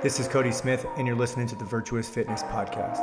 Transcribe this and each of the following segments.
This is Cody Smith, and you're listening to the Virtuous Fitness Podcast.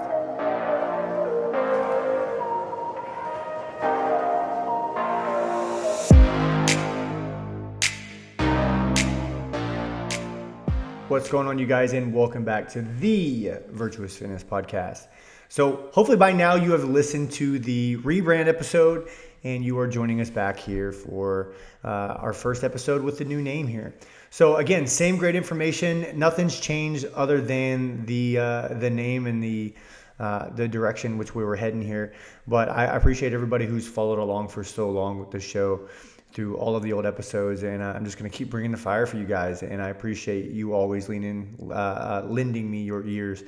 What's going on, you guys, and welcome back to the Virtuous Fitness Podcast. So, hopefully, by now you have listened to the rebrand episode and you are joining us back here for uh, our first episode with the new name here. So again, same great information. Nothing's changed other than the uh, the name and the uh, the direction which we were heading here. But I appreciate everybody who's followed along for so long with the show through all of the old episodes, and uh, I'm just to keep bringing the fire for you guys. And I appreciate you always leaning, uh, uh, lending me your ears.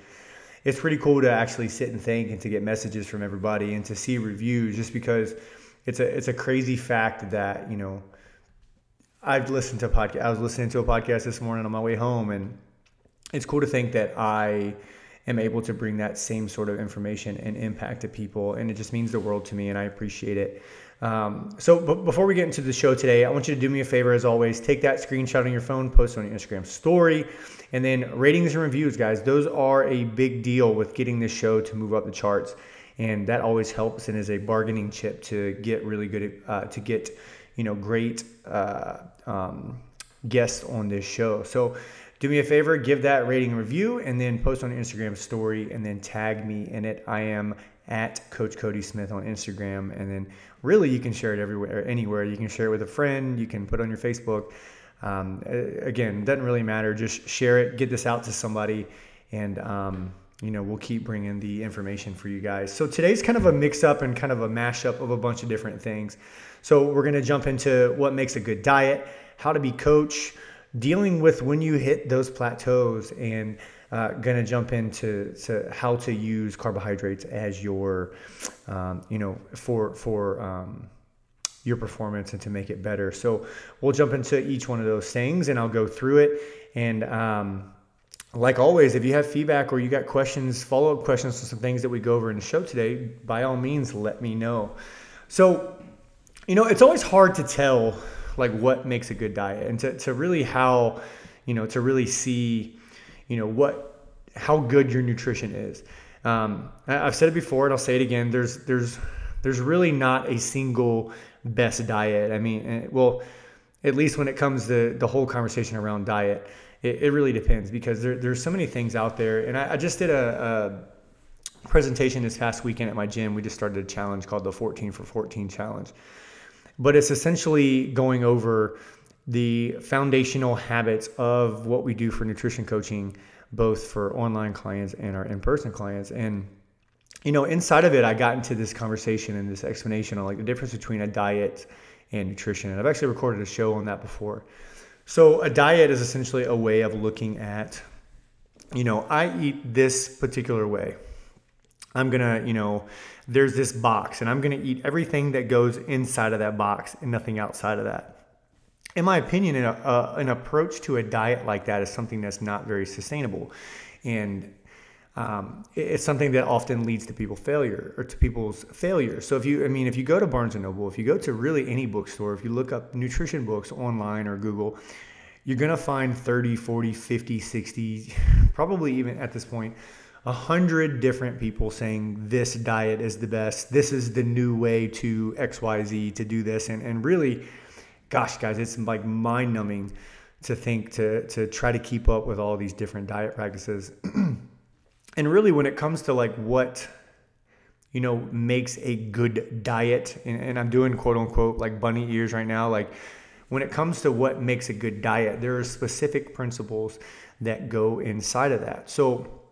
It's pretty cool to actually sit and think and to get messages from everybody and to see reviews, just because it's a it's a crazy fact that you know I've listened to podcast. I was listening to a podcast this morning on my way home, and it's cool to think that I am able to bring that same sort of information and impact to people, and it just means the world to me, and I appreciate it. Um, so, before we get into the show today, I want you to do me a favor, as always. Take that screenshot on your phone, post on your Instagram story, and then ratings and reviews, guys. Those are a big deal with getting this show to move up the charts and that always helps and is a bargaining chip to get really good uh, to get you know great uh, um, guests on this show. So do me a favor, give that rating review, and then post on Instagram story, and then tag me in it. I am at Coach Cody Smith on Instagram, and then really you can share it everywhere, anywhere. You can share it with a friend. You can put on your Facebook. Um, again, doesn't really matter. Just share it. Get this out to somebody, and um, you know, we'll keep bringing the information for you guys. So today's kind of a mix up and kind of a mashup of a bunch of different things. So we're going to jump into what makes a good diet, how to be coach, dealing with when you hit those plateaus, and uh, going to jump into to how to use carbohydrates as your, um, you know, for for um, your performance and to make it better. So we'll jump into each one of those things, and I'll go through it and. Um, like always, if you have feedback or you got questions, follow up questions on some things that we go over in the show today, by all means, let me know. So, you know, it's always hard to tell like what makes a good diet and to, to really how, you know, to really see, you know, what, how good your nutrition is. Um, I've said it before and I'll say it again. There's, there's, there's really not a single best diet. I mean, eh, well, at least when it comes to the whole conversation around diet it, it really depends because there, there's so many things out there. And I, I just did a, a presentation this past weekend at my gym. We just started a challenge called the 14 for 14 challenge. But it's essentially going over the foundational habits of what we do for nutrition coaching, both for online clients and our in person clients. And, you know, inside of it, I got into this conversation and this explanation on like the difference between a diet and nutrition. And I've actually recorded a show on that before. So a diet is essentially a way of looking at, you know, I eat this particular way. I'm gonna, you know, there's this box, and I'm gonna eat everything that goes inside of that box and nothing outside of that. In my opinion, an, uh, an approach to a diet like that is something that's not very sustainable, and um, it's something that often leads to people failure or to people's failure. So if you, I mean, if you go to Barnes and Noble, if you go to really any bookstore, if you look up nutrition books online or Google, you're going to find 30, 40, 50, 60, probably even at this point, a hundred different people saying this diet is the best. This is the new way to XYZ to do this. And, and really, gosh, guys, it's like mind numbing to think to, to try to keep up with all these different diet practices. and really when it comes to like what you know makes a good diet and, and, i'm doing quote unquote like bunny ears right now like when it comes to what makes a good diet there are specific principles that go inside of that so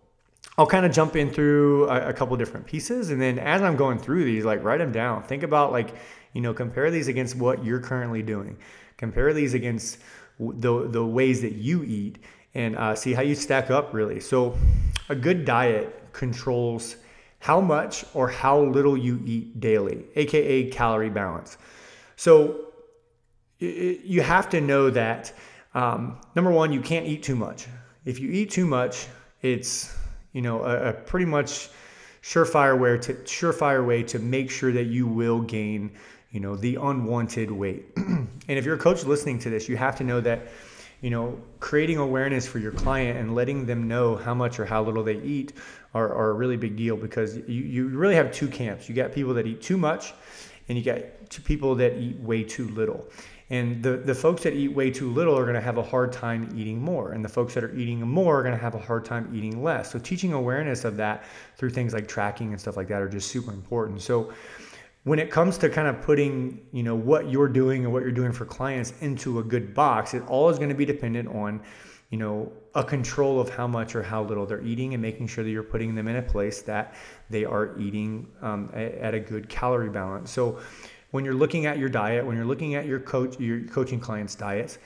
i'll kind of jump in through a, a couple different pieces and then as i'm going through these like write them down think about like you know compare these against what you're currently doing compare these against the, the ways that you eat and uh, see how you stack up really so a good diet controls how much or how little you eat daily, aka calorie balance. So you have to know that um, number one, you can't eat too much. If you eat too much, it's you know a, a pretty much surefire way to surefire way to make sure that you will gain you know the unwanted weight. and if you're a coach listening to this, you have to know that you know, creating awareness for your client and letting them know how much or how little they eat are, are a really big deal because you, you really have two camps. You got people that eat too much and you got people that eat way too little. And the, the folks that eat way too little are going to have a hard time eating more. And the folks that are eating more are going to have a hard time eating less. So, teaching awareness of that through things like tracking and stuff like that are just super important. So, when it comes to kind of putting you know what you're doing and what you're doing for clients into a good box it all is going to be dependent on you know a control of how much or how little they're eating and making sure that you're putting them in a place that they are eating um, at a good calorie balance so when you're looking at your diet, when you're looking at your coach, your coaching clients' diets,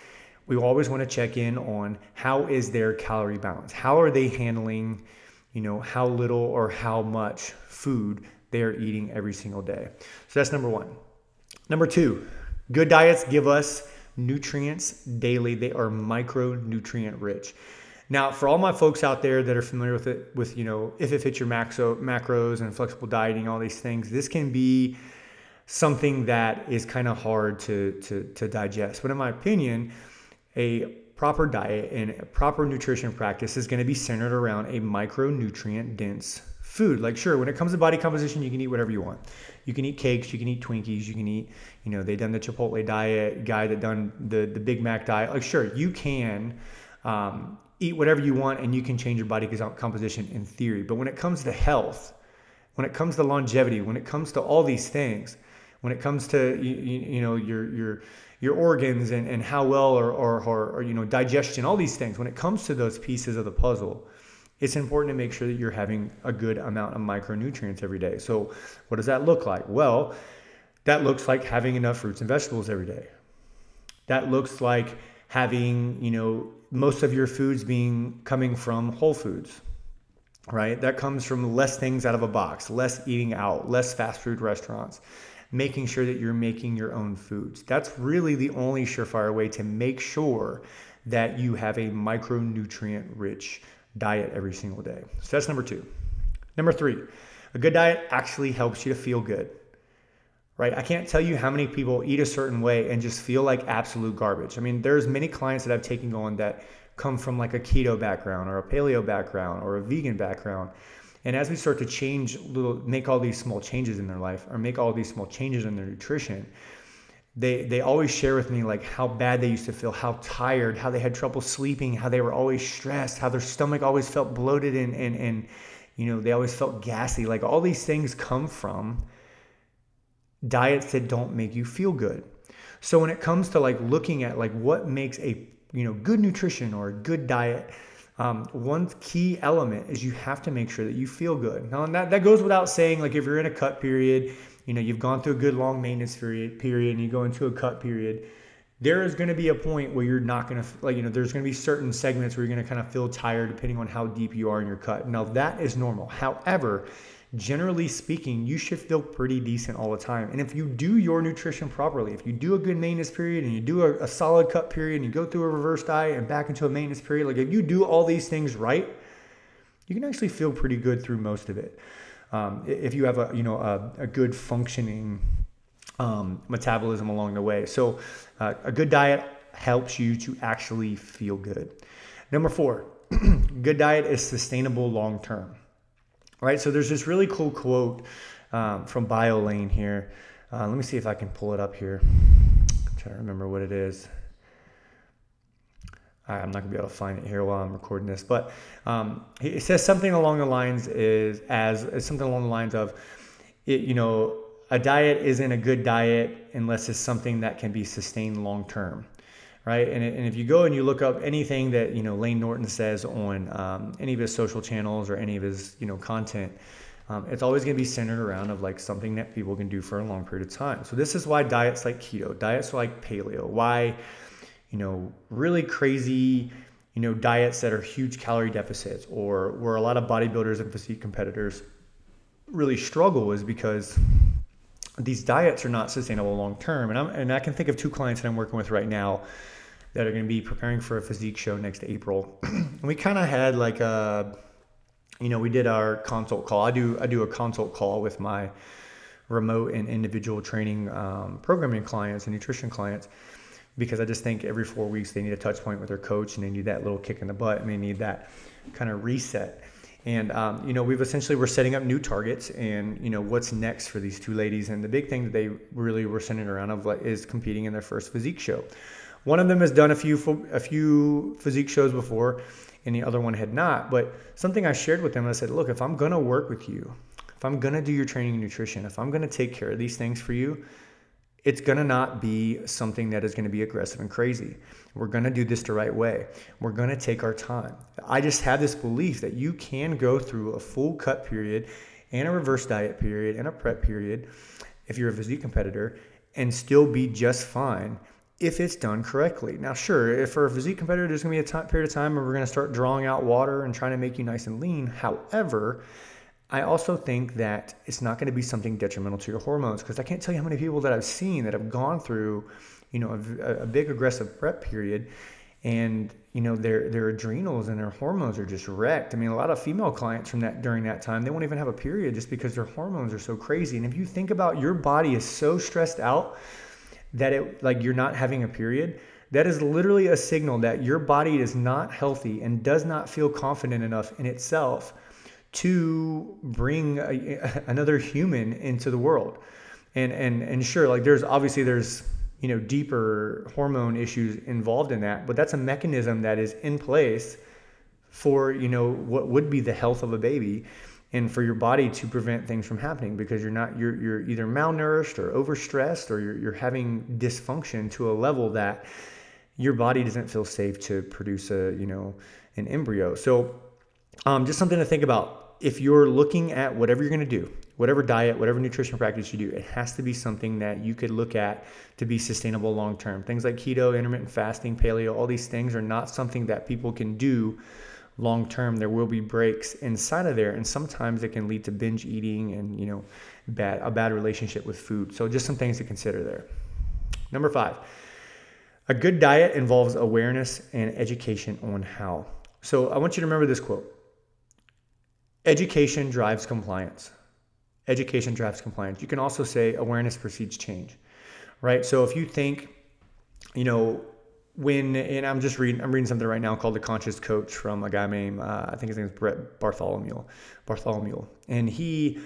we always want to check in on how is their calorie balance? How are they handling, you know, how little or how much food they're eating every single day? So that's number one. Number two, good diets give us nutrients daily. They are micronutrient rich. Now, for all my folks out there that are familiar with it, with you know, if it fits your maxo, macros and flexible dieting, all these things, this can be something that is kind of hard to, to, to digest. But in my opinion, a proper diet and proper nutrition practice is going to be centered around a micronutrient dense food. Like, sure, when it comes to body composition, you can eat whatever you want. You can eat cakes, you can eat Twinkies, you can eat, you know, they done the Chipotle diet, guy that done the, the Big Mac diet. Like, sure, you can um, eat whatever you want and you can change your body composition in theory. But when it comes to health, when it comes to longevity, when it comes to all these things, when it comes to you, you know your your your organs and, and how well or, or, or, or, you know digestion all these things when it comes to those pieces of the puzzle it's important to make sure that you're having a good amount of micronutrients every day. So what does that look like? Well that looks like having enough fruits and vegetables every day. That looks like having you know most of your foods being coming from whole foods right? That comes from less things out of a box less eating out less fast food restaurants making sure that you're making your own foods. That's really the only surefire way to make sure that you have a micronutrient rich diet every single day. So that's number two. Number three, a good diet actually helps you to feel good. Right? I can't tell you how many people eat a certain way and just feel like absolute garbage. I mean, there's many clients that I've taken on that come from like a keto background or a paleo background or a vegan background and as we start to change little, make all these small changes in their life or make all these small changes in their nutrition, they they always share with me like how bad they used to feel, how tired, how they had trouble sleeping, how they were always stressed, how their stomach always felt bloated and and and you know they always felt gassy. Like all these things come from diets that don't make you feel good. So when it comes to like looking at like what makes a you know good nutrition or a good diet um, one key element is you have to make sure that you feel good. Now, that, that goes without saying, like if you're in a cut period, you know, you've gone through a good long maintenance period, period and you go into a cut period, there is going to be a point where you're not going to, like, you know, there's going to be certain segments where you're going to kind of feel tired depending on how deep you are in your cut. Now, that is normal. However, generally speaking, you should feel pretty decent all the time. And if you do your nutrition properly, if you do a good maintenance period and you do a, a, solid cut period and you go through a reverse diet and back into a maintenance period, like if you do all these things right, you can actually feel pretty good through most of it. Um, if you have a you know a, a good functioning um, metabolism along the way, so uh, a good diet helps you to actually feel good. Number four, good diet is sustainable long term right? So there's this really cool quote um, from Biolayne here. Uh, let me see if I can pull it up here. I'm trying to remember what it is. I'm not gonna be able to find it here while I'm recording this, but um, it says something along the lines is as, as something along the lines of, it, you know, a diet isn't a good diet unless it's something that can be sustained long term right? And, and if you go and you look up anything that you know Layne Norton says on um, any of his social channels or any of his you know content, um, it's always going to be centered around of like something that people can do for a long period of time. So this is why diets like keto, diets like paleo, why you know really crazy you know diets that are huge calorie deficits or where a lot of bodybuilders and physique competitors really struggle is because these diets are not sustainable long term. And, I'm, and I can think of two clients that I'm working with right now that are going to be preparing for a physique show next April. and we kind of had like a, you know, we did our consult call. I do I do a consult call with my remote and individual training um, programming clients and nutrition clients because I just think every four weeks they need a touch point with their coach and they need that little kick in the butt and they need that kind of reset. And um, you know, we've essentially we're setting up new targets, and you know what's next for these two ladies. And the big thing that they really were centered around of like, is competing in their first physique show. One of them has done a few a few physique shows before, and the other one had not. But something I shared with them, I said, look, if I'm gonna work with you, if I'm gonna do your training and nutrition, if I'm gonna take care of these things for you, it's to not be something that is to be aggressive and crazy. We're to do this the right way. We're to take our time. I just have this belief that you can go through a full cut period and a reverse diet period and a prep period if you're a physique competitor and still be just fine if it's done correctly. Now, sure, if for a physique competitor, there's going to be a time, period of time where we're going to start drawing out water and trying to make you nice and lean. However, I also think that it's not going to be something detrimental to your hormones because I can't tell you how many people that I've seen that have gone through, you know, a, a big aggressive prep period, and you know their their adrenals and their hormones are just wrecked. I mean, a lot of female clients from that during that time they won't even have a period just because their hormones are so crazy. And if you think about your body is so stressed out that it like you're not having a period, that is literally a signal that your body is not healthy and does not feel confident enough in itself to bring a, another human into the world. And, and, and sure, like there's obviously there's, you know, deeper hormone issues involved in that, but that's a mechanism that is in place for, you know, what would be the health of a baby and for your body to prevent things from happening because you're not you're you're either malnourished or overstressed or you're you're having dysfunction to a level that your body doesn't feel safe to produce a you know an embryo so um, just something to think about. If you're looking at whatever you're going to do, whatever diet, whatever nutrition practice you do, it has to be something that you could look at to be sustainable long term. Things like keto, intermittent fasting, paleo, all these things are not something that people can do long term. There will be breaks inside of there, and sometimes it can lead to binge eating and you know bad a bad relationship with food. So just some things to consider there. Number five. A good diet involves awareness and education on how. So I want you to remember this quote Education drives compliance. Education drives compliance. You can also say awareness precedes change, right? So if you think, you know, when and I'm just reading, I'm reading something right now called "The Conscious Coach" from a guy named uh, I think his name is Brett Bartholomew, Bartholomew, and he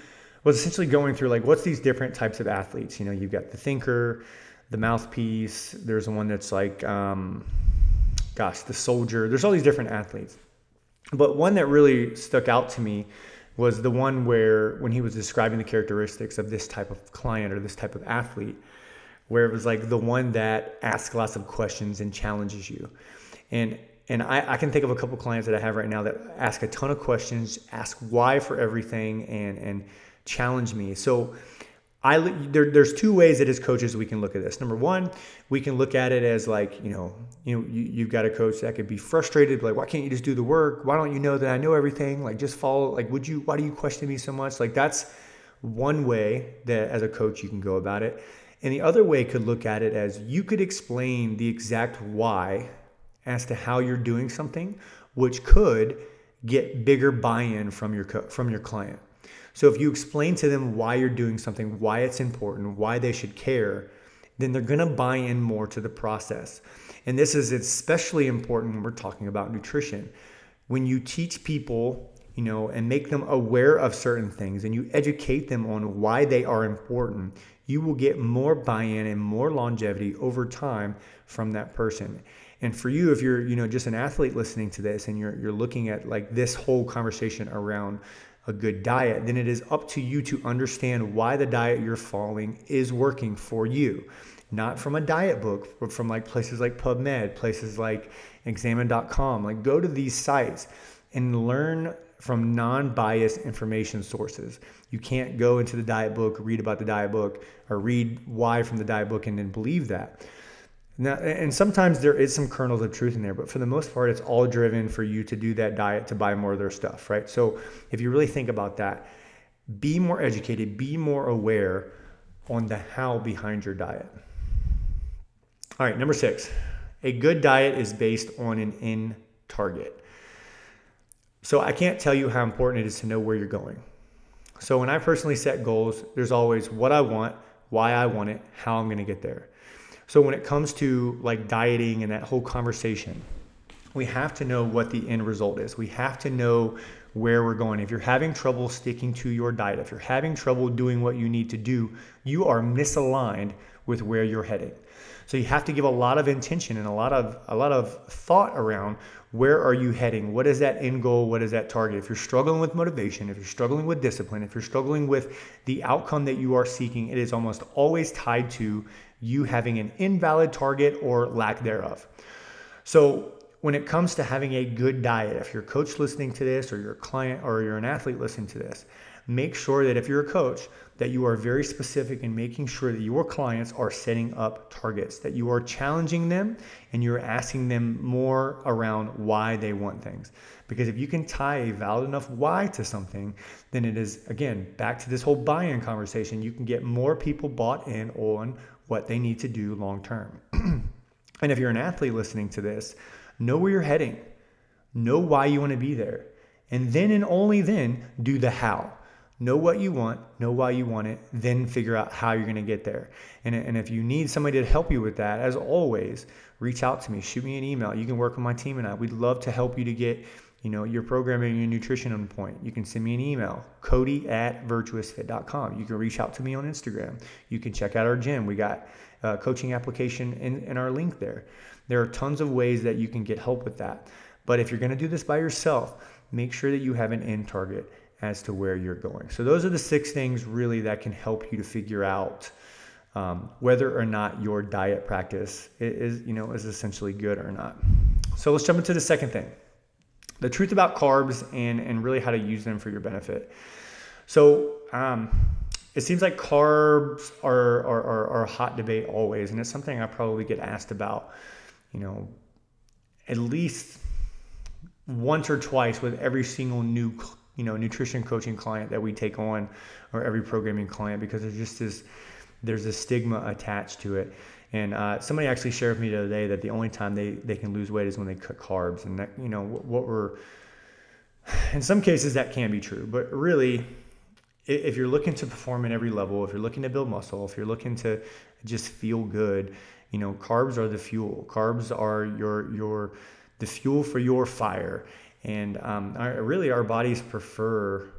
was essentially going through like what's these different types of athletes. You know, you've got the thinker, the mouthpiece. There's one that's like, um, gosh, the soldier. There's all these different athletes, but one that really stuck out to me was the one where, when he was describing the characteristics of this type of client or this type of athlete, where it was like the one that asks lots of questions and challenges you. And and I, I, can think of a couple clients that I have right now that ask a ton of questions, ask why for everything, and and challenge me. So I there, there's two ways that as coaches we can look at this. Number one, we can look at it as like you know you know you, you've got a coach that could be frustrated, like why can't you just do the work? Why don't you know that I know everything? Like just follow. Like would you? Why do you question me so much? Like that's one way that as a coach you can go about it. And the other way could look at it as you could explain the exact why as to how you're doing something, which could get bigger buy-in from your from your client. So if you explain to them why you're doing something, why it's important, why they should care, then they're going to buy in more to the process. And this is especially important when we're talking about nutrition. When you teach people, you know, and make them aware of certain things and you educate them on why they are important, you will get more buy-in and more longevity over time from that person. And for you, if you're, you know, just an athlete listening to this and you're you're looking at like this whole conversation around a good diet, then it is up to you to understand why the diet you're following is working for you. Not from a diet book, but from like places like PubMed, places like examine.com. Like go to these sites and learn from non-biased information sources. You can't go into the diet book, read about the diet book, or read why from the diet book and then believe that. Now, and sometimes there is some kernels of truth in there, but for the most part, it's all driven for you to do that diet to buy more of their stuff, right? So if you really think about that, be more educated, be more aware on the how behind your diet. All right, number six, a good diet is based on an in target. So I can't tell you how important it is to know where you're going. So when I personally set goals, there's always what I want, why I want it, how I'm going to get there. So when it comes to like dieting and that whole conversation, we have to know what the end result is. We have to know where we're going. If you're having trouble sticking to your diet, if you're having trouble doing what you need to do, you are misaligned with where you're headed. So you have to give a lot of intention and a lot of a lot of thought around where are you heading? What is that end goal? What is that target? If you're struggling with motivation, if you're struggling with discipline, if you're struggling with the outcome that you are seeking, it is almost always tied to you having an invalid target or lack thereof. So when it comes to having a good diet, if you're a coach listening to this or your client or you're an athlete listening to this, make sure that if you're a coach, that you are very specific in making sure that your clients are setting up targets, that you are challenging them and you're asking them more around why they want things. Because if you can tie a valid enough why to something, then it is, again, back to this whole buy in conversation, you can get more people bought in on what they need to do long term. and if you're an athlete listening to this, Know where you're heading, know why you want to be there, and then and only then do the how. Know what you want, know why you want it, then figure out how you're going to get there. And, and if you need somebody to help you with that, as always, reach out to me, shoot me an email. You can work with my team and I. We'd love to help you to get you know your programming your nutrition on point you can send me an email cody at virtuousfit.com you can reach out to me on instagram you can check out our gym we got a coaching application in, in our link there there are tons of ways that you can get help with that. But if you're going to do this by yourself, make sure that you have an end target as to where you're going. So those are the six things really that can help you to figure out um, whether or not your diet practice is, you know, is essentially good or not. So let's jump into the second thing, the truth about carbs and and really how to use them for your benefit. So um, it seems like carbs are, are, are, are a hot debate always, and it's something I probably get asked about you know, at least once or twice with every single new, you know, nutrition coaching client that we take on or every programming client because there's just this, there's a stigma attached to it. And uh, somebody actually shared with me the other day that the only time they, they can lose weight is when they cut carbs. And that, you know, what, what we're, in some cases that can be true, but really, if you're looking to perform at every level, if you're looking to build muscle, if you're looking to just feel good, you know, carbs are the fuel. Carbs are your your the fuel for your fire. And um, our, really, our bodies prefer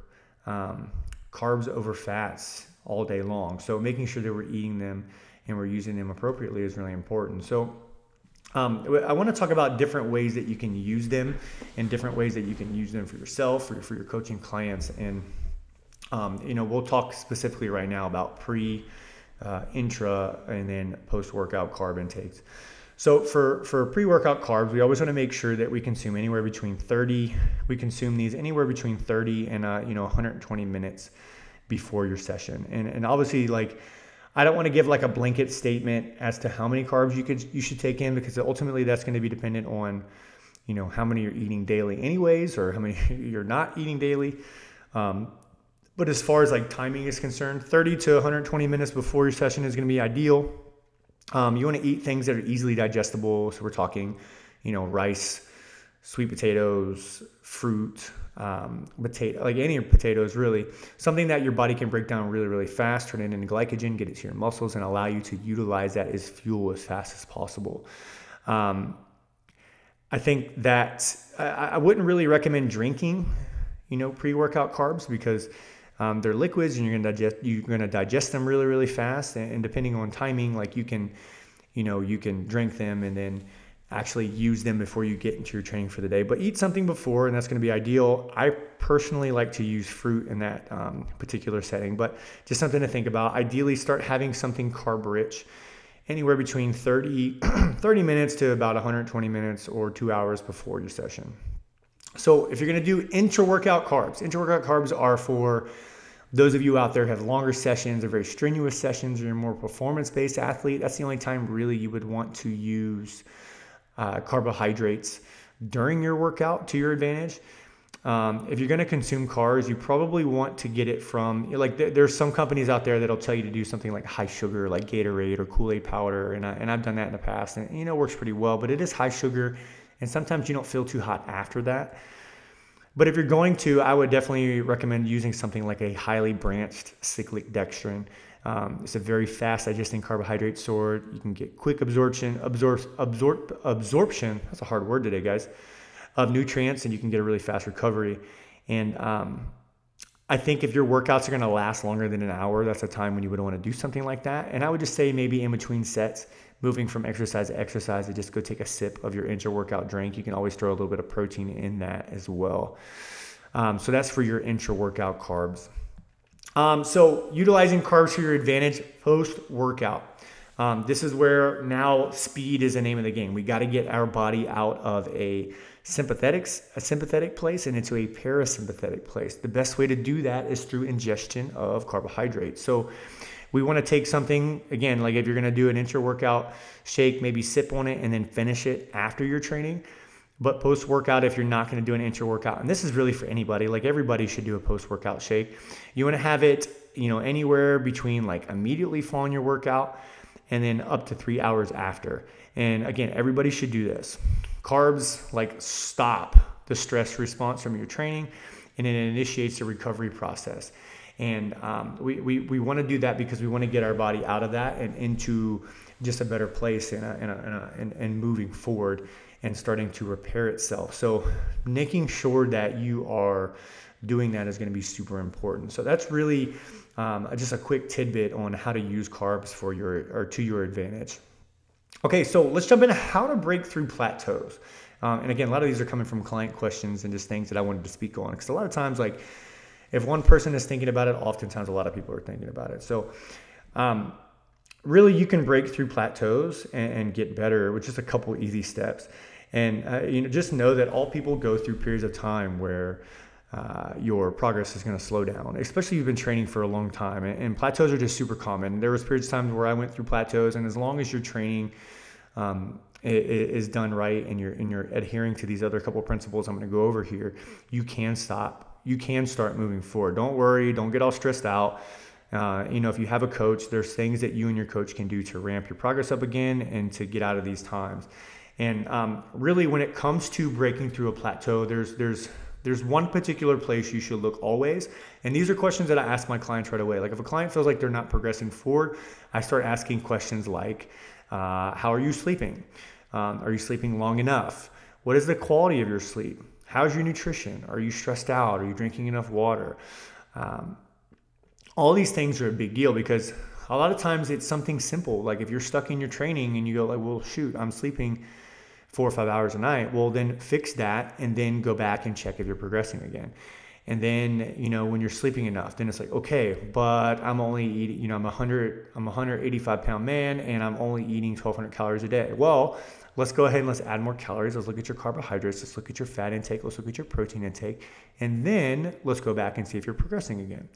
um, carbs over fats all day long. So making sure that we're eating them and we're using them appropriately is really important. So um, I want to talk about different ways that you can use them and different ways that you can use them for yourself or for your coaching clients. And, um, you know, we'll talk specifically right now about pre uh, intra and then post workout carb intakes. So for, for pre-workout carbs, we always want to make sure that we consume anywhere between 30. We consume these anywhere between 30 and uh, you know 120 minutes before your session. And and obviously like I don't want to give like a blanket statement as to how many carbs you could you should take in because ultimately that's going to be dependent on you know how many you're eating daily anyways or how many you're not eating daily. Um, but as far as like timing is concerned, 30 to 120 minutes before your session is going to be ideal. Um, you want to eat things that are easily digestible. So we're talking, you know, rice, sweet potatoes, fruit, um, potato, like any potatoes, really. Something that your body can break down really, really fast, turn it into glycogen, get it to your muscles, and allow you to utilize that as fuel as fast as possible. Um, I think that I, I wouldn't really recommend drinking, you know, pre-workout carbs because um, they're liquids, and you're gonna digest you're gonna digest them really really fast. And, and depending on timing, like you can, you know, you can drink them and then actually use them before you get into your training for the day. But eat something before, and that's going to be ideal. I personally like to use fruit in that um, particular setting, but just something to think about. Ideally, start having something carb rich anywhere between 30, 30 minutes to about 120 minutes or two hours before your session. So if you're going to do intra-workout carbs, intra-workout carbs are for those of you out there have longer sessions or very strenuous sessions or you're a more performance-based athlete. That's the only time really you would want to use uh, carbohydrates during your workout to your advantage. Um, if you're going to consume carbs, you probably want to get it from like there's some companies out there that'll tell you to do something like high sugar, like Gatorade or Kool Aid powder, and I, and I've done that in the past, and you know works pretty well. But it is high sugar and sometimes you don't feel too hot after that. But if you're going to, I would definitely recommend using something like a highly branched cyclic dextrin. Um, it's a very fast digesting carbohydrate source. You can get quick absorption, absorb, absorb, absorption. That's a hard word today, guys. Of nutrients, and you can get a really fast recovery. And um, I think if your workouts are going to last longer than an hour, that's a time when you would want to do something like that. And I would just say maybe in between sets, moving from exercise to exercise, and just go take a sip of your intra workout drink. You can always throw a little bit of protein in that as well. Um, so that's for your intra workout carbs. Um, so utilizing carbs for your advantage post workout. Um, this is where now speed is the name of the game. We got to get our body out of a sympathetic a sympathetic place and into a parasympathetic place. The best way to do that is through ingestion of carbohydrates. So we want to take something again, like if you're going to do an intra workout shake, maybe sip on it and then finish it after your training. But post workout, if you're not going to do an intra workout, and this is really for anybody, like everybody should do a post workout shake. You want to have it, you know, anywhere between like immediately following your workout and then up to three hours after. And again, everybody should do this. Carbs like stop the stress response from your training and it initiates the recovery process. And um, we, we, we want to do that because we want to get our body out of that and into just a better place and, and, and, and moving forward and starting to repair itself. So, making sure that you are doing that is going to be super important. So, that's really um, just a quick tidbit on how to use carbs for your or to your advantage. Okay, so let's jump into how to break through plateaus. Um, and again, a lot of these are coming from client questions and just things that I wanted to speak on. Because a lot of times, like if one person is thinking about it, oftentimes a lot of people are thinking about it. So, um, really, you can break through plateaus and, and, get better with just a couple easy steps. And uh, you know, just know that all people go through periods of time where uh, your progress is going to slow down, especially if you've been training for a long time. And, and, plateaus are just super common. There was periods of times where I went through plateaus, and as long as your training um, is done right and you're and you're adhering to these other couple principles I'm going to go over here, you can stop. You can start moving forward. Don't worry. Don't get all stressed out. Uh, you know, if you have a coach, there's things that you and your coach can do to ramp your progress up again and to get out of these times. And um, really, when it comes to breaking through a plateau, there's there's there's one particular place you should look always. And these are questions that I ask my clients right away. Like if a client feels like they're not progressing forward, I start asking questions like, uh, "How are you sleeping? Um, are you sleeping long enough? What is the quality of your sleep? How's your nutrition? Are you stressed out? Are you drinking enough water?" Um, all these things are a big deal because a lot of times it's something simple. Like if you're stuck in your training and you go like, "Well, shoot, I'm sleeping." four or five hours a night, well, then fix that and then go back and check if you're progressing again. And then, you know, when you're sleeping enough, then it's like, okay, but I'm only eating, you know, I'm a 100, I'm a 185 pound man and I'm only eating 1200 calories a day. Well, let's go ahead and let's add more calories. Let's look at your carbohydrates. Let's look at your fat intake. Let's look at your protein intake. And then let's go back and see if you're progressing again.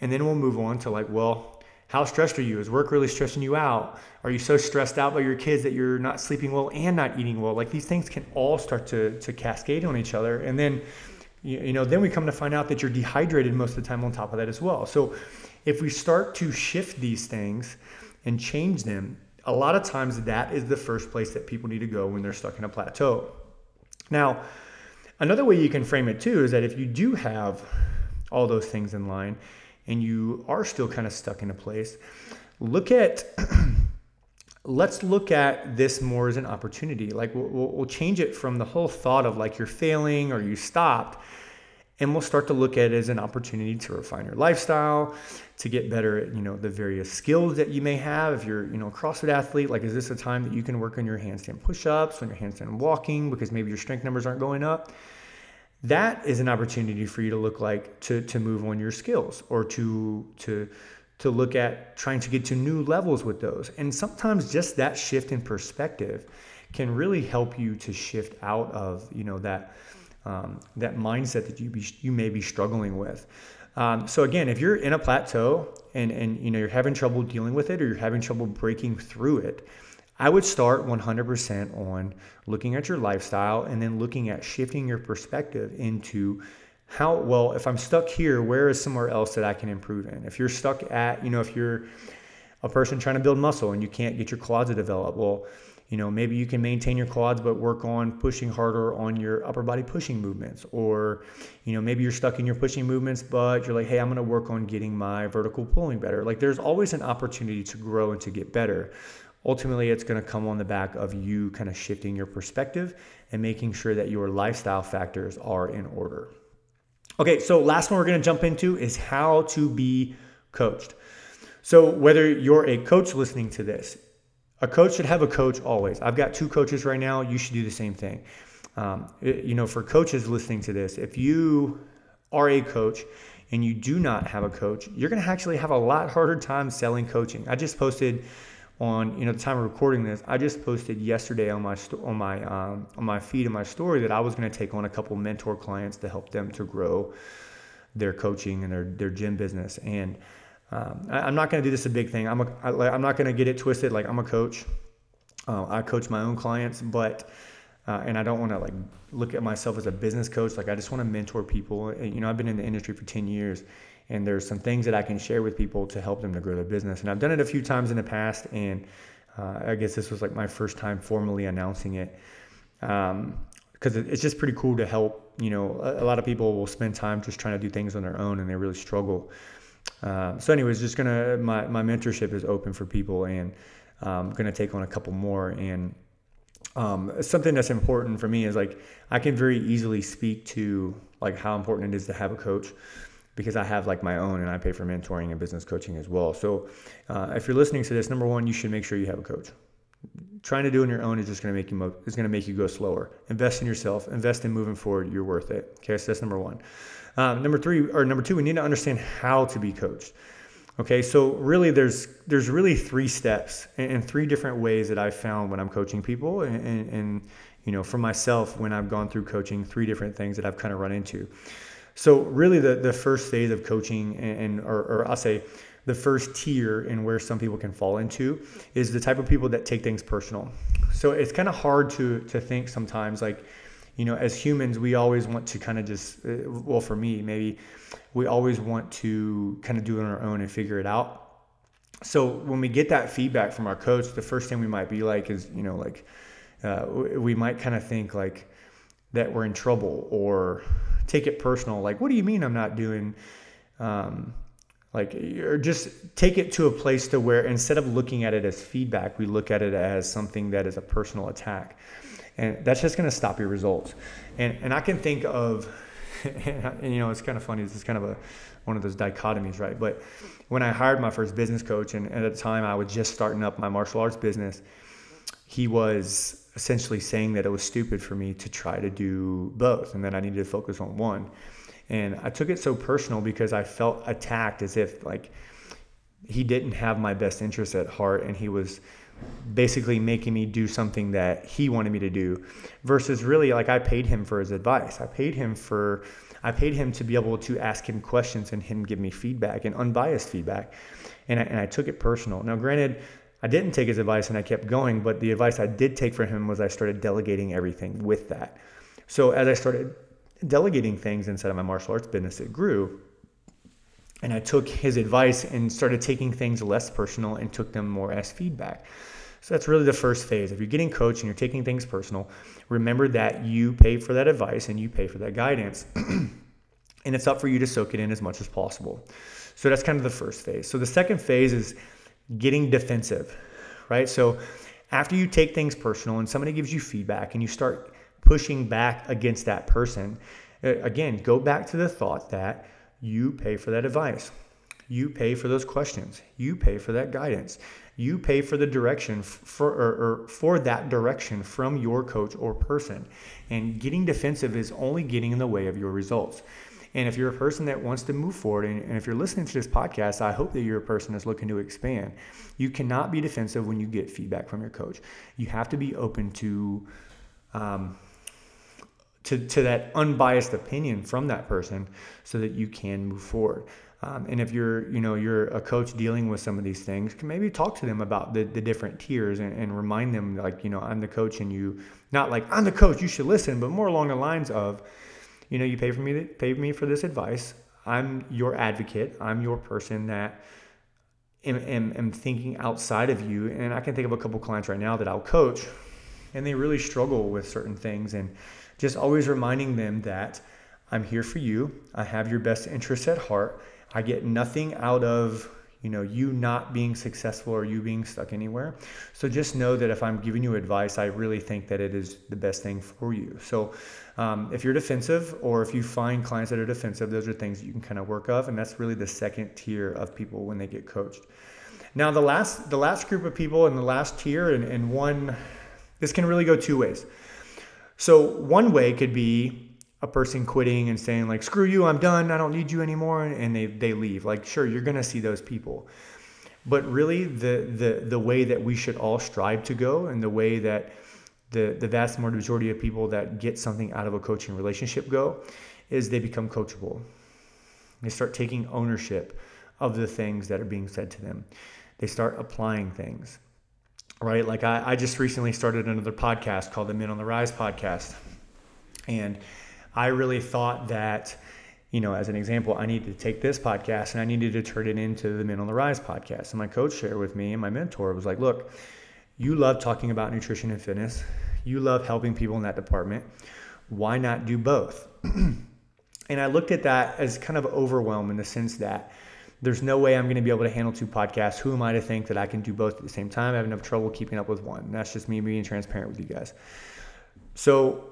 And then we'll move on to like, well, how stressed are you? Is work really stressing you out? Are you so stressed out by your kids that you're not sleeping well and not eating well? Like these things can all start to, to cascade on each other. And then, you, know, then we come to find out that you're dehydrated most of the time on top of that as well. So if we start to shift these things and change them, a lot of times that is the first place that people need to go when they're stuck in a plateau. Now, another way you can frame it too is that if you do have all those things in line, and you are still kind of stuck in a place, look at let's look at this more as an opportunity. Like we'll, we'll, change it from the whole thought of like you're failing or you stopped, and we'll start to look at it as an opportunity to refine your lifestyle, to get better at you know the various skills that you may have. If you're you know a CrossFit athlete, like is this a time that you can work on your handstand push-ups, on your handstand walking, because maybe your strength numbers aren't going up that is an opportunity for you to look like to to move on your skills or to to to look at trying to get to new levels with those and sometimes just that shift in perspective can really help you to shift out of you know that um, that mindset that you be, you may be struggling with um, so again if you're in a plateau and and you know you're having trouble dealing with it or you're having trouble breaking through it I would start 100% on looking at your lifestyle and then looking at shifting your perspective into how well if I'm stuck here, where is somewhere else that I can improve in? If you're stuck at, you know, if you're a person trying to build muscle and you can't get your quads to develop, well, you know, maybe you can maintain your quads but work on pushing harder on your upper body pushing movements. Or, you know, maybe you're stuck in your pushing movements, but you're like, hey, I'm going to work on getting my vertical pulling better. Like there's always an opportunity to grow and to get better. Ultimately, it's going to come on the back of you kind of shifting your perspective and making sure that your lifestyle factors are in order. Okay, so last one we're going to jump into is how to be coached. So, whether you're a coach listening to this, a coach should have a coach always. I've got two coaches right now. You should do the same thing. Um, you know, for coaches listening to this, if you are a coach and you do not have a coach, you're going to actually have a lot harder time selling coaching. I just posted on you know the time of recording this. I just posted yesterday on my sto- on my um, on my feed and my story that I was going to take on a couple mentor clients to help them to grow their coaching and their their gym business and um, I, am not going to do this a big thing. I'm a, I, I'm not going to get it twisted. Like I'm a coach. Uh, I coach my own clients, but uh, and I don't want to like look at myself as a business coach. Like I just want to mentor people. And, you know, I've been in the industry for 10 years, and there's some things that I can share with people to help them to grow their business. And I've done it a few times in the past, and uh, I guess this was like my first time formally announcing it. Um, because it's just pretty cool to help. You know, a, a lot of people will spend time just trying to do things on their own, and they really struggle. Uh, so, anyways, just gonna my my mentorship is open for people, and I'm um, gonna take on a couple more. And um, something that's important for me is like I can very easily speak to like how important it is to have a coach because I have like my own and I pay for mentoring and business coaching as well. So, uh, if you're listening to this, number one, you should make sure you have a coach. Trying to do it on your own is just going to make you mo- is going to make you go slower. Invest in yourself. Invest in moving forward. You're worth it. Okay, so that's number one. Um, number three or number two, we need to understand how to be coached. Okay, so really, there's there's really three steps and, and three different ways that I've found when I'm coaching people, and, and, and you know, for myself when I've gone through coaching, three different things that I've kind of run into. So really, the the first phase of coaching, and, and or, or I'll say the first tier and where some people can fall into is the type of people that take things personal. So it's kind of hard to to think sometimes like you know, as humans, we always want to kind of just, uh, well, for me, maybe we always want to kind of do it on our own and figure it out. So when we get that feedback from our coach, the first thing we might be like is, you know, like uh, we might kind of think like that we're in trouble or take it personal. Like, what do you mean I'm not doing? Um, like, or just take it to a place to where instead of looking at it as feedback, we look at it as something that is a personal attack and that's just going to stop your results. And and I can think of, and, you know, it's kind of funny. It's kind of a one of those dichotomies, right? But when I hired my first business coach, and at the time I was just starting up my martial arts business, he was essentially saying that it was stupid for me to try to do both, and that I needed to focus on one. And I took it so personal because I felt attacked, as if like he didn't have my best interests at heart, and he was basically making me do something that he wanted me to do versus really like I paid him for his advice. I paid him for I paid him to be able to ask him questions and him give me feedback and unbiased feedback. And I, and I took it personal. Now granted, I didn't take his advice and I kept going, but the advice I did take from him was I started delegating everything with that. So as I started delegating things inside of my martial arts business, it grew. And I took his advice and started taking things less personal and took them more as feedback. So that's really the first phase. If you're getting coached and you're taking things personal, remember that you pay for that advice and you pay for that guidance. and it's up for you to soak it in as much as possible. So that's kind of the first phase. So the second phase is getting defensive, right? So after you take things personal and somebody gives you feedback and you start pushing back against that person, again, go back to the thought that you pay for that advice. You pay for those questions. You pay for that guidance. You pay for the direction for or, or for that direction from your coach or person. And getting defensive is only getting in the way of your results. And if you're a person that wants to move forward, and, and, if you're listening to this podcast, I hope that you're a person that's looking to expand. You cannot be defensive when you get feedback from your coach. You have to be open to, um, to, to that unbiased opinion from that person, so that you can move forward. Um, and if you're, you know, you're a coach dealing with some of these things, can maybe talk to them about the, the different tiers and, and remind them, like, you know, I'm the coach, and you, not like I'm the coach, you should listen, but more along the lines of, you know, you pay for me, pay me for this advice. I'm your advocate. I'm your person that am, am, am thinking outside of you. And I can think of a couple clients right now that I'll coach, and they really struggle with certain things. And just always reminding them that I'm here for you. I have your best interests at heart. I get nothing out of you know you not being successful or you being stuck anywhere. So just know that if i'm giving you advice i really think that it is the best thing for you. So um, if you're defensive or if you find clients that are defensive those are things you can kind of work of and that's really the second tier of people when they get coached. Now the last the last group of people in the last tier and, and one this can really go two ways. So one way could be a person quitting and saying like screw you i'm done i don't need you anymore and they, they leave. Like sure you're going to see those people. But really the, the the way that we should all strive to go and the way that the the vast majority of people that get something out of a coaching relationship go is they become coachable. They start taking ownership of the things that are being said to them. They start applying things right? Like i, I just recently started another podcast called the men on the rise podcast. And I really thought that, you know, as an example, I needed to take this podcast and I needed to turn it into the Men on the Rise podcast. And my coach shared with me and my mentor was like, look, you love talking about nutrition and fitness. You love helping people in that department. Why not do both? and I looked at that as kind of overwhelmed in the sense that there's no way I'm going to be able to handle two podcasts. Who am I to think that I can do both at the same time? I have enough trouble keeping up with one. That's just me being transparent with you guys. So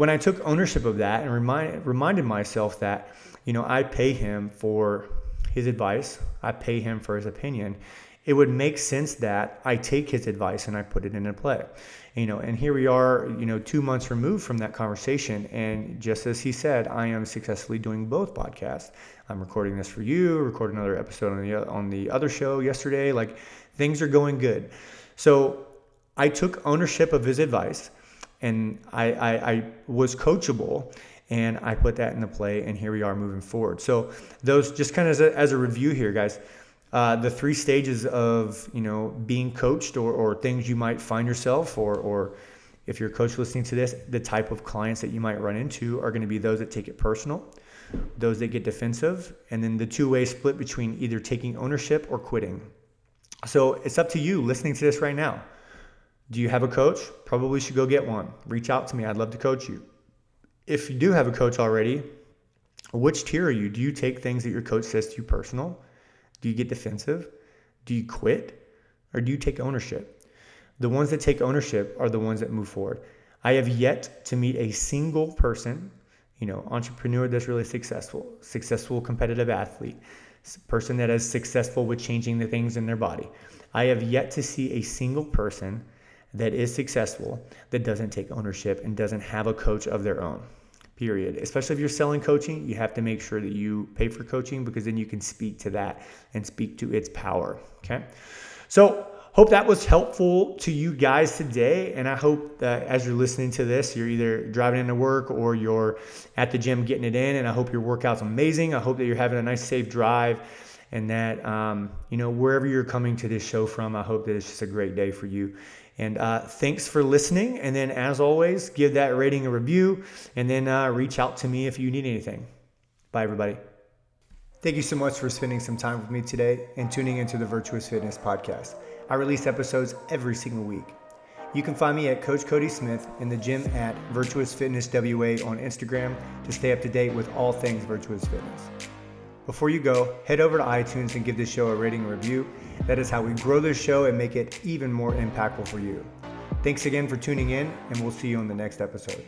when I took ownership of that and remind, reminded myself that, you know, I pay him for his advice, I pay him for his opinion, it would make sense that I take his advice and I put it into play. You know, and here we are, you know, two months removed from that conversation. And just as he said, I am successfully doing both podcasts. I'm recording this for you, recording another episode on the on the other show yesterday. Like things are going good. So I took ownership of his advice and I, I, I was coachable and I put that into play, and here we are moving forward. So those just kind of as a, as a review here, guys. Uh, the three stages of you know being coached or, or things you might find yourself or or if you're a coach listening to this the type of clients that you might run into are going to be those that take it personal those that get defensive and then the two-way split between either taking ownership or quitting so it's up to you listening to this right now do you have a coach? Probably should go get one. Reach out to me. I'd love to coach you. If you do have a coach already, which tier are you? Do you take things that your coach says to you personal? Do you get defensive? Do you quit? Or do you take ownership? The ones that take ownership are the ones that move forward. I have yet to meet a single person, you know, entrepreneur that's really successful, successful competitive athlete, person that is successful with changing the things in their body. I have yet to see a single person that is successful that doesn't take ownership and doesn't have a coach of their own. Period. Especially if you're selling coaching, you have to make sure that you pay for coaching because then you can speak to that and speak to its power. Okay. So, hope that was helpful to you guys today. And I hope that as you're listening to this, you're either driving into work or you're at the gym getting it in. And I hope your workout's amazing. I hope that you're having a nice, safe drive and that, um, you know, wherever you're coming to this show from, I hope that it's just a great day for you. And uh, thanks for listening. And then, as always, give that rating a review and then uh, reach out to me if you need anything. Bye, everybody. Thank you so much for spending some time with me today and tuning into the Virtuous Fitness Podcast. I release episodes every single week. You can find me at Coach Cody Smith in the gym at Virtuous Fitness WA on Instagram to stay up to date with all things Virtuous Fitness. Before you go, head over to iTunes and give this show a rating and review. That is how we grow this show and make it even more impactful for you. Thanks again for tuning in, and we'll see you on the next episode.